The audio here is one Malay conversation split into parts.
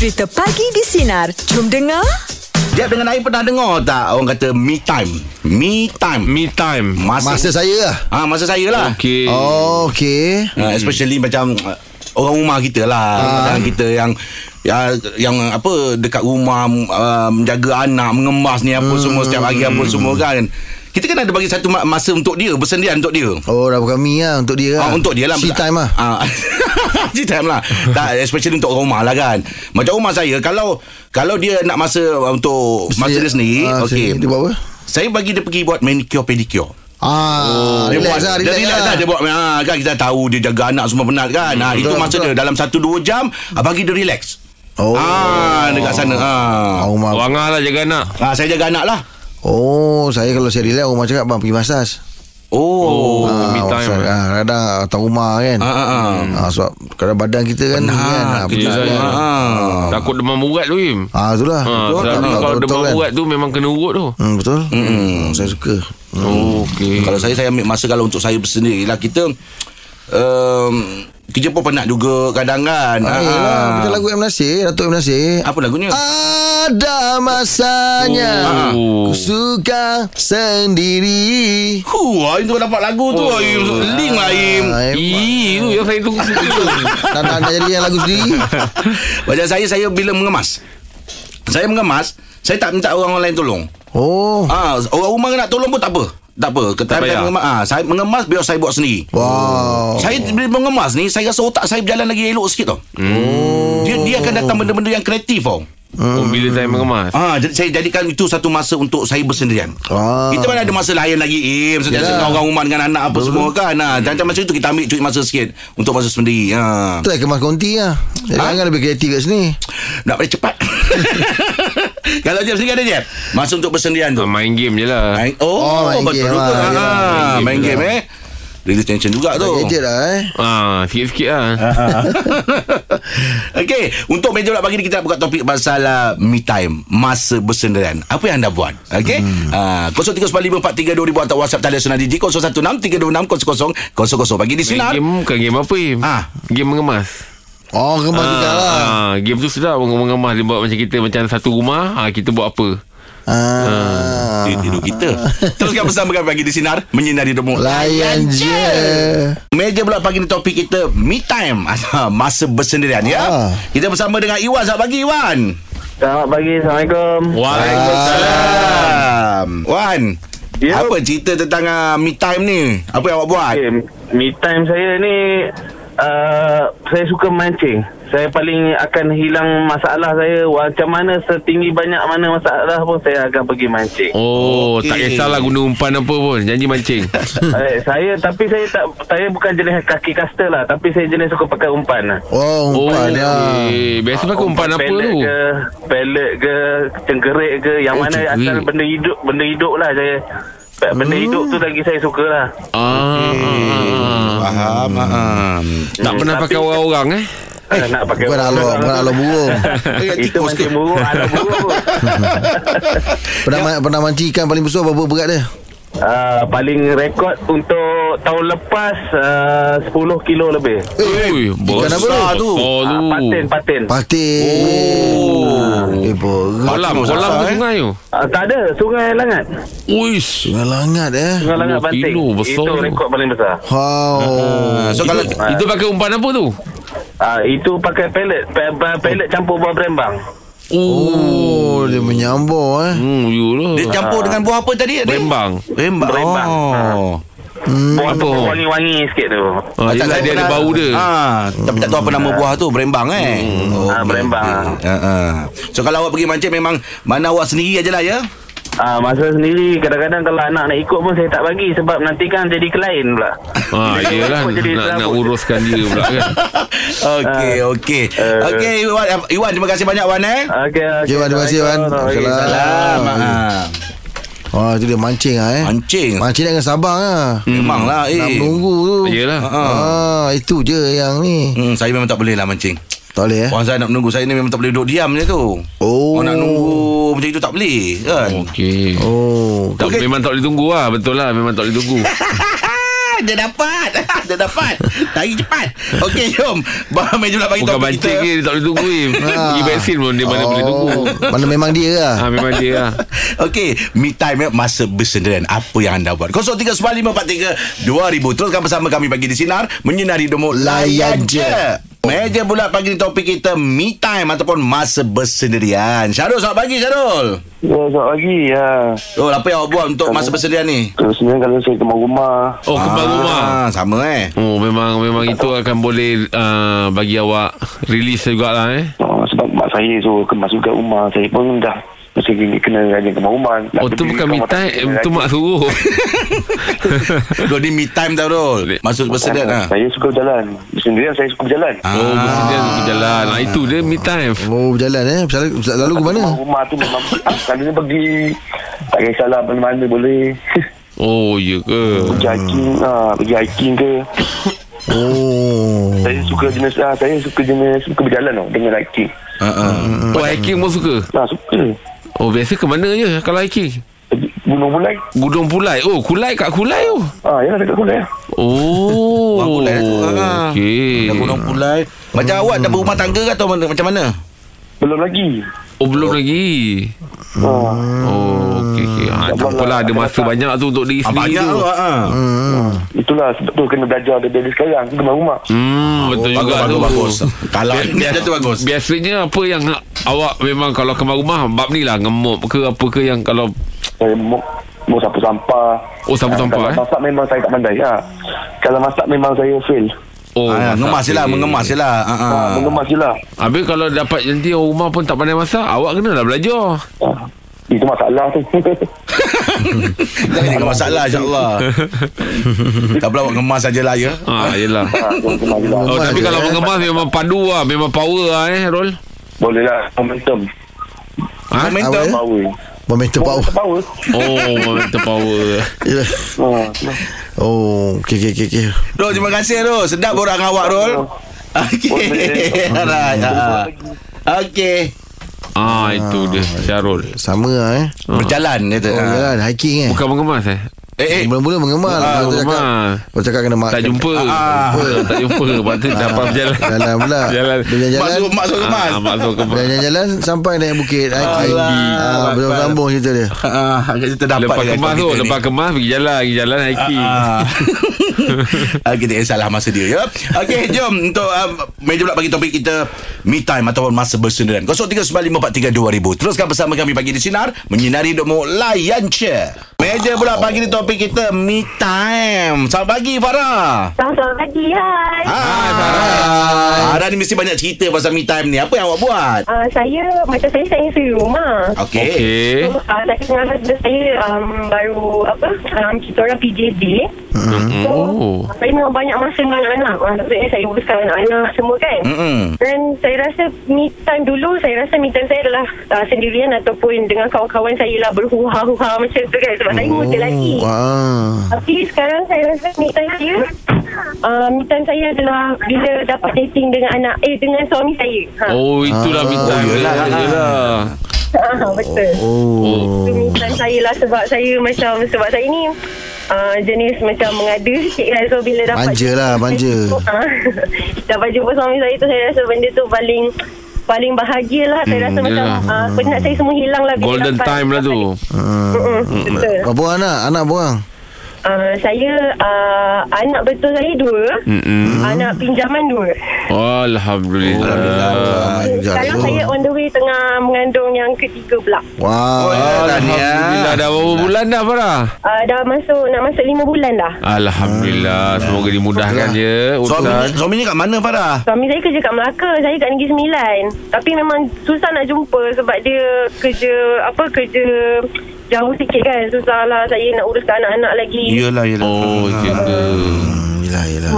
Cerita Pagi di Sinar. Jom dengar. Jeb dengan Aim pernah dengar tak orang kata me time? Me time. Me time Masa, Masa saya lah ah masa saya lah. Okay Oh okay Uh, especially macam uh, orang rumah kita lah. Macam kita yang ya, yang apa dekat rumah uh, menjaga anak, mengemas ni apa semua setiap hari apa semua kan. Kita kan ada bagi satu ma- masa untuk dia, bersendirian untuk dia. Oh dah bukan me lah Untuk dia Ah, lah untuk dia lah She time lah ah, She time lah tak, Especially untuk rumah lah kan Macam rumah saya Kalau Kalau dia nak masa Untuk Masa dia sendiri Ah, Okay Dia buat apa? Saya bagi dia pergi buat manicure pedicure Ah, dia relax buat, lah, dia relax relax lah. lah. Dia buat ah, kan kita tahu dia jaga anak semua penat kan. Hmm, itu betul, masa betul. dia dalam 1 2 jam ah, bagi dia relax. Oh. Ah dekat sana. Ah. Oh, rumah. Wangah lah jaga anak ah saya jaga anak lah. Oh, saya kalau saya relax rumah cakap bang pergi masas. Oh. Oh, me time lah. ah, kadang datang rumah kan. Ah, ah, ah. Ah, sebab kadang badan kita kan ni kan. Ah, penat saya. kan. Ah. Takut demam urat tu Im Ah, itulah. ha, Betul, betul, kalau betul demam kan? urat tu Memang kena urut tu Hmm, betul. Hmm, saya suka. Oh, okay Kalau saya saya ambil masa kalau untuk saya sendiri lah kita um, kerja pun penat juga kadang kan. Ah, macam lagu M. Nasir, Datuk M. Nasir. Apa lagunya? Ada masanya Oh. Ku suka sendiri Huh, Aim tu dapat lagu tu. Oh. Aim. Link lah Aim. Ah, Ih, yang saya tunggu Tak nak nak jadi yang lagu sendiri Macam saya Saya bila mengemas Saya mengemas Saya tak minta orang lain tolong Oh Ah, orang rumah nak tolong pun tak apa. Tak apa. Ketika payah. mengemas, ah, saya mengemas biar saya buat sendiri. Wow Saya bila mengemas ni saya rasa otak saya berjalan lagi elok sikit tau. Hmm. Dia dia akan datang benda-benda yang kreatif tau. Oh, bila saya mengemas Ah, jadi saya jadikan itu satu masa untuk saya bersendirian. Ah. Kita mana ada masa lain lagi Im Sentiasa Yalah. dengan orang rumah Dengan anak apa semua kan ha, Macam masa itu kita ambil cuti masa sikit Untuk masa sendiri ha. Try kemas konti lah Ha? Jangan lebih kreatif kat sini Nak boleh cepat Kalau Jeb sendiri ada Jeb Masa untuk bersendirian tu Ah, Main game je lah Main, oh, Oh, main betul game lah. Ha, Main main game game, eh. Release tension juga tu. Gadget lah eh Ah, sikit-sikit lah Okey, untuk meja pula pagi ni kita nak buka topik pasal uh, me time, masa bersendirian. Apa yang anda buat? Okey? Hmm. Uh, 0395432000 atau WhatsApp talian Sunan Digi 0163260000 pagi di Main sinar. game bukan game apa Im Ah. Game mengemas Oh kemas juga lah ah, Game tu sedap mengemas Dia buat macam kita Macam satu rumah ah, Kita buat apa Ah. Dia tidur kita. Teruskan bersama kami pagi di sinar menyinari demo. Layan je Meja pula pagi ni topik kita me time masa bersendirian ya. Ah. Kita bersama dengan Iwan selamat pagi Iwan. Selamat pagi, Assalamualaikum. Waalaikumsalam. Wan. Ya. Apa cerita tentang uh, me time ni? Apa yang awak buat? Okay, me time saya ni, uh, saya suka mancing. Saya paling akan hilang masalah saya. Macam mana setinggi banyak mana masalah pun saya akan pergi mancing. Oh Okey. Tak kisahlah guna umpan apa pun Janji mancing eh, saya tapi saya tak saya bukan jenis kaki caster lah tapi saya jenis suka pakai umpan lah. Oh Oh umpan lah okay. Biasa pakai umpan apa pellet tu ke, pellet ke, cengkerik ke, yang Oh, mana cengkerik. asal benda hidup, benda hidup lah saya. Benda hidup tu lagi saya suka lah. Ah, ah, ah. Faham, faham. Tak pernah tapi- pakai orang-orang eh? Eh, nak pakai Bukan alo Bukan alo burung. Itu mancing burung Ada burung. Pernah, ma- pernah mancing ikan paling besar Berapa berat dia uh, Paling rekod Untuk tahun lepas uh, 10 kilo lebih Ui, ikan apa besar tu? uh. Patin Patin Patin oh. Eh berat Kolam, kolam besar, ke eh? sungai tu? uh, Tak ada Sungai Langat Uish. Sungai langat eh Sungai Langat 10 Banting kilo, besar Itu tu. rekod paling besar Wow Ah, so kalau Itu pakai umpan apa tu? uh, Itu pakai pellet pe- pe- Pellet campur buah berembang Oh Dia menyambur eh Hmm, you lah. dia campur dengan buah apa tadi? Adik? Berembang. Berembang. Berembang. Oh. Buah tu apa? wangi-wangi sikit tu Ah, yelah, tahu dia ada pernah- bau dia. Ah, tapi tak tahu apa nama buah tu, berembang eh. Oh, Ah, berembang. okey. Ah, ah. So kalau awak pergi mancing memang mana awak sendiri aja lah ya. Ah, masa sendiri kadang-kadang kalau anak nak ikut pun saya tak bagi sebab nanti kan jadi klien pula. Ah, yelah Ikut jadi nak, nak uruskan dia pula kan. Okey, okey. eh. Okey, Iwan, Iwan terima kasih banyak Wan eh. Okey, okey. Okay, terima kasih, Wan. Assalamualaikum. Salam. Ah. Ah. Oh itu dia mancing lah eh Mancing. Mancing dengan sabar lah Memanglah Nak eh. menunggu tu Yelah. ah, Itu je yang ni Hmm, saya memang tak boleh lah mancing. Tak boleh eh Orang saya nak menunggu Saya ni memang tak boleh duduk diam je tu Oh. Orang nak nunggu Macam itu tak boleh kan Okey. Oh Tak, Okey. Memang tak boleh tunggu lah Betul lah Memang tak boleh tunggu Dia dapat Dia dapat Lagi cepat Okey jom Bahan meja pula bagi Bukan topik kita ke Dia tak boleh tunggu. Ah. Pergi vaksin pun Dia mana boleh tunggu Mana memang dia lah Ah Memang dia lah Okey, me time eh, masa bersendirian. Apa yang anda buat? 0395432000. Teruskan bersama kami pagi di sinar menyinari demo layan je. Meja pula pagi ni topik kita me time ataupun masa bersendirian. Syarul, selamat pagi Syarul. Ya, selamat pagi. Ya. Oh, apa yang awak buat untuk masa bersendirian ni? Kalau sebenarnya kalau saya kemas rumah, Oh kembang rumah Ah, sama eh. Oh memang memang itu akan boleh uh, bagi awak release jugalah eh. oh, sebab mak saya suruh kemas juga rumah. Saya pun dah mesti kena, kena rajin kemas rumah. Nak Oh tu bukan me rumah tak time Tu mak suruh. Rol ni me time tau Rol. Masuk bersendirian ah. Saya suka berjalan. Sendirian saya suka berjalan. Oh bersendirian pergi jalan ah, Itu dia me time. Oh berjalan eh? Selalu, selalu ke mana? Kemas rumah tu memang ah, dia pergi. Tak kisahlah mana-mana boleh. Oh ya ke? Pergi hiking ah, Pergi hiking ke. Oh. Saya suka jenis ah, Saya suka jenis Suka berjalan tau Dengan hiking. Ha ah. Oh hiking pun suka? Nah suka Oh biasa ke mana je Kalau hiking Gunung Bulai Gunung Pulai Oh Kulai kat Kulai tu Ah, ya dekat Kulai Oh Gunung Pulai tu. Ah. Okey gunung pulai. Macam awak dah berumah tangga ke atau mana- macam mana? Belum lagi Oh belum lagi ah. Oh okey okey ah, Tak apalah Ada masa banyak tu Untuk diri Ah, sendiri banyak tu tu. Ha. hmm. Itulah sebab tu kena belajar dari, dari sekarang Kemas rumah Hmm, betul bagus, juga bagus, tu. bagus. Kalau ada tu bagus. Biasanya apa yang awak memang kalau kemar rumah bab ni lah ngemuk ke apa ke yang kalau Saya mau mau sapu sampah Oh, sapu Ah, sampah, Kalau eh? masak memang saya tak pandai ha. Kalau masak memang saya fail oh Ah, masak mengemas je lah, mengemas je lah. Ha, ha. ah. Mengemas je lah Habis kalau dapat nanti orang rumah pun tak pandai masak, awak kena lah belajar. ah. Itu masalah tu Jangan jadi masalah insyaAllah Tak pula awak ngemas sajalah ya Ha, yelah. ah, lah Oh, tapi kalau eh. mengemas memang padu lah, memang power lah eh, Rol. Boleh lah Momentum Ha? Momentum? Power Momentum power Oh, momentum power. Yelah. ah. Oh Okay okay okay, okay. Rol terima kasih Rol Sedap borak dengan awak Rol Okey. Alright ha. Okey Ah, itu dia, Syarul. Sama lah eh Berjalan dia tu Oh ha. yalah hiking eh Bukan mengemas eh? Eh eh Mula-mula mengemal Ah, tu cakap. Lepas cakap kena mak Tak jumpa. Ah. Tak jumpa. Lepas tu dapat berjalan. Jalan pula Jalan. Dia punya jalan Masuk masuk kemas Ah, masuk ke Dia jalan-jalan Sampai naik bukit Hiking Alah. ah, Belum sambung cerita dia Ah, agak kita dapat Lepas kemas tu, lepas kemas pergi jalan, pergi jalan hiking. Ah. Ah, kita tak salah masa dia ya. Okey, jom untuk uh, meja pula bagi topik kita me time ataupun masa bersendirian. 0395432000. Teruskan bersama kami pagi di sinar menyinari hidupmu layan. Meja pula pagi ni topik kita me time. Selamat pagi Farah. Selamat pagi, hai. Hai Farah. Farah ni mesti banyak cerita pasal me time ni. Apa yang awak buat? Uh, saya, macam saya, saya sendiri rumah. Okey. Okey. So, uh, saya dengan husband saya um, baru, apa, um, kita orang PJJ. Mm-mm. So, Oh. saya memang banyak masa dengan anak-anak. Maksudnya saya uruskan anak-anak semua kan. Mm-mm. Dan saya rasa me time dulu, saya rasa me time saya adalah uh, sendirian ataupun dengan kawan-kawan saya lah berhuha-huha macam tu kan. Sebab saya muda lagi. Wah Tapi sekarang saya rasa me time saya uh, Me time saya adalah Bila dapat dating dengan anak Eh dengan suami saya ha. Oh, itulah me time. Oh, yelah. Yelah. ha Betul Oh Itu me time saya lah Sebab saya macam Sebab saya ni uh, Jenis macam mengada sikit kan So bila dapat Manja lah, manja. Ah, Dapat jumpa suami saya tu Saya rasa benda tu paling Paling bahagia lah Saya Hmm, rasa macam yelah. uh, Penat saya semua hilang lah bila Golden dapat- time lah tu. Mm-mm, Betul Berapa anak? Anak berapa orang? Uh, Saya uh, Anak betul saya dua Mm-mm. Anak pinjaman dua Alhamdulillah. Sekarang saya on the way tengah mengandung yang ketiga pula. Oh, Wah ya. Alhamdulillah. Dah berapa bulan dah, Farah? Uh, dah masuk, nak masuk lima bulan dah. Alhamdulillah. Semoga dimudahkan je Suami urusan. suaminya kat mana Farah? Suami saya kerja kat Melaka, saya kat Negeri Sembilan. Tapi memang susah nak jumpa sebab dia kerja, apa, kerja jauh sikit kan. Susah lah saya nak uruskan anak-anak lagi. Iyalah, iyalah. Oh, macam tu. Hmm, Yelah yelah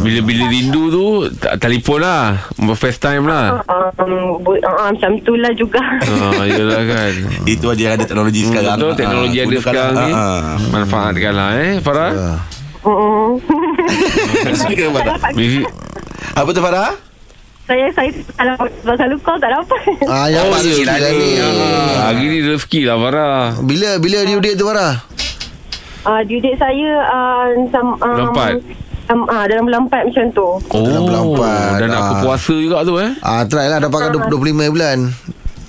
Bila-bila rindu tu, tak telefon lah. FaceTime lah. Um, bu- uh, macam tu lah juga. Ha, yelah kan. Itu aja ada teknologi sekarang. Betul, teknologi Ah, ada sekarang ni. Ah, ah. Manfaatkan lah eh, Farah. Suka Farah. Misi- Apa tu Farah? Saya saya kalau selalu call tak dapat. Ah, yang Oh, ya, lah ni. Ah, Hari ni rezeki lah Farah. Bila bila due date tu Farah? uh, due date saya uh, sam, um, Bulan empat? Um, uh, dalam bulan 4 macam tu. Oh Dalam bulan empat. Dah nak Ah. berpuasa juga tu eh Ah, try lah dapatkan 25 bulan.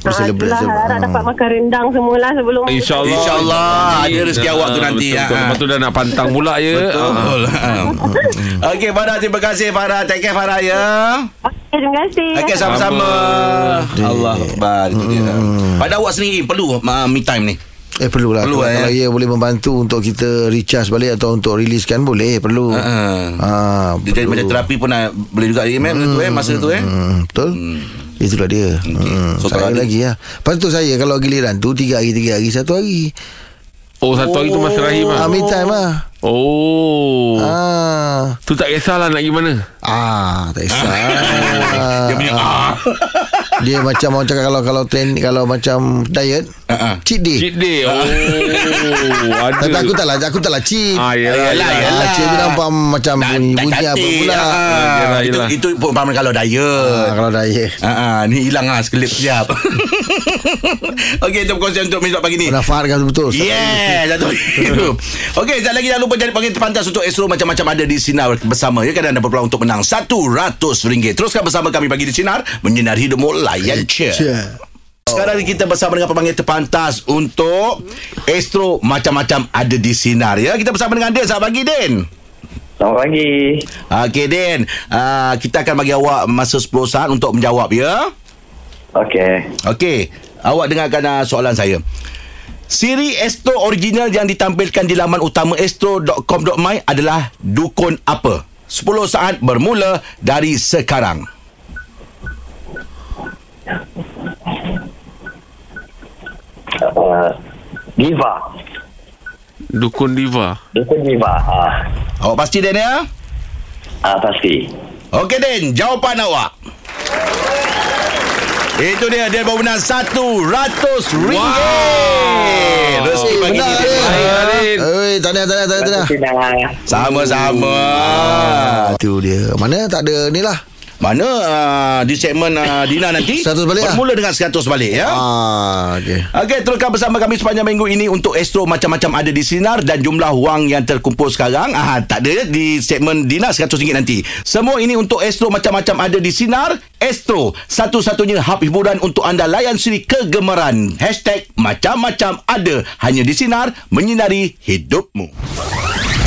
Ah, itulah harap dapat makan rendang semualah sebelum InsyaAllah InsyaAllah ada rezeki awak tu nanti, betul, ah. betul. Lepas tu dah nak pantang pula ya Betul. Okey Farah terima kasih Farah. Take care Farah ya. Okay, terima kasih. Okey sama-sama. Allah Akbar itu dia. Pada awak sendiri perlu uh, me time ni. Eh perlulah Perlu, Kalau, eh. kalau ia boleh membantu Untuk kita recharge balik Atau untuk riliskan Boleh perlu Ha. Ah, Dia jadi perlu. macam terapi pun nak, boleh juga eh, mem tu eh masa tu eh. Hmm, betul. Itulah dia. Hmm. So, saya lagi lah. Lepas tu saya kalau giliran tu tiga hari, tiga hari, satu hari. Oh satu hari tu masa rahim Ah, lah me time lah. Oh Ah. Tu tak kisahlah nak gimana Ah, tak kisah. Dia punya ah. Dia macam orang cakap kalau kalau train kalau macam diet, Ah, ah. cheat day. Cheat day Oh Ada Tapi aku tak lah Aku tak lah cheat Ah, yelah, Yelah, yelah. yelah. Ah, Cheat tu nampak macam Tak- bunyi tak Bunyi apa pula Ah, Yelah, itu, yelah. itu pun paman kalau diet. ah, Kalau diet Ah, ah, ni hilang lah sekelip siap. Okey, jom kongsi untuk minit pagi ni. Nafar kan betul Yeah, jatuh hidup. Okey, sekali lagi jangan lupa jadi panggil terpantas untuk Astro macam-macam ada di Sinar bersama. Ya, kan anda berpeluang untuk menang RM100. Teruskan bersama kami pagi di Sinar, menyinar hidupmu layan cia. Sekarang kita bersama dengan pemanggil terpantas untuk Astro macam-macam ada di Sinar. Ya, kita bersama dengan Din. Selamat pagi, Din. Selamat pagi. Okey, Din. Uh, kita akan bagi awak masa 10 saat untuk menjawab, ya. Okey. Okey, awak dengarkan uh, soalan saya. Siri Astro original yang ditampilkan di laman utama astro.com.my adalah dukun apa? 10 saat bermula dari sekarang. Uh, Diva. Dukun diva Dukun Diva. Ah, Awak pasti Den ya? ah pasti. Okey Den, jawapan awak. Itu dia dia baru menang RM100. Wow. Rezeki bagi benar dia. Baik. Eh, tahniah, tahniah, tahniah, tahniah. Sinar. Sama-sama. Itu dia. Mana tak ada ni lah. Mana uh, di segmen uh, Dina nanti 100 balik lah. Bermula dengan 100 balik ya Ah, okey. Okey, teruskan bersama kami sepanjang minggu ini untuk Astro macam-macam ada di Sinar dan jumlah wang yang terkumpul sekarang ah tak ada di segmen Dina RM100 nanti. Semua ini untuk Astro macam-macam ada di Sinar. Astro, satu-satunya hub hiburan untuk anda layan siri kegemaran. Hashtag macam-macam ada hanya di Sinar menyinari hidupmu.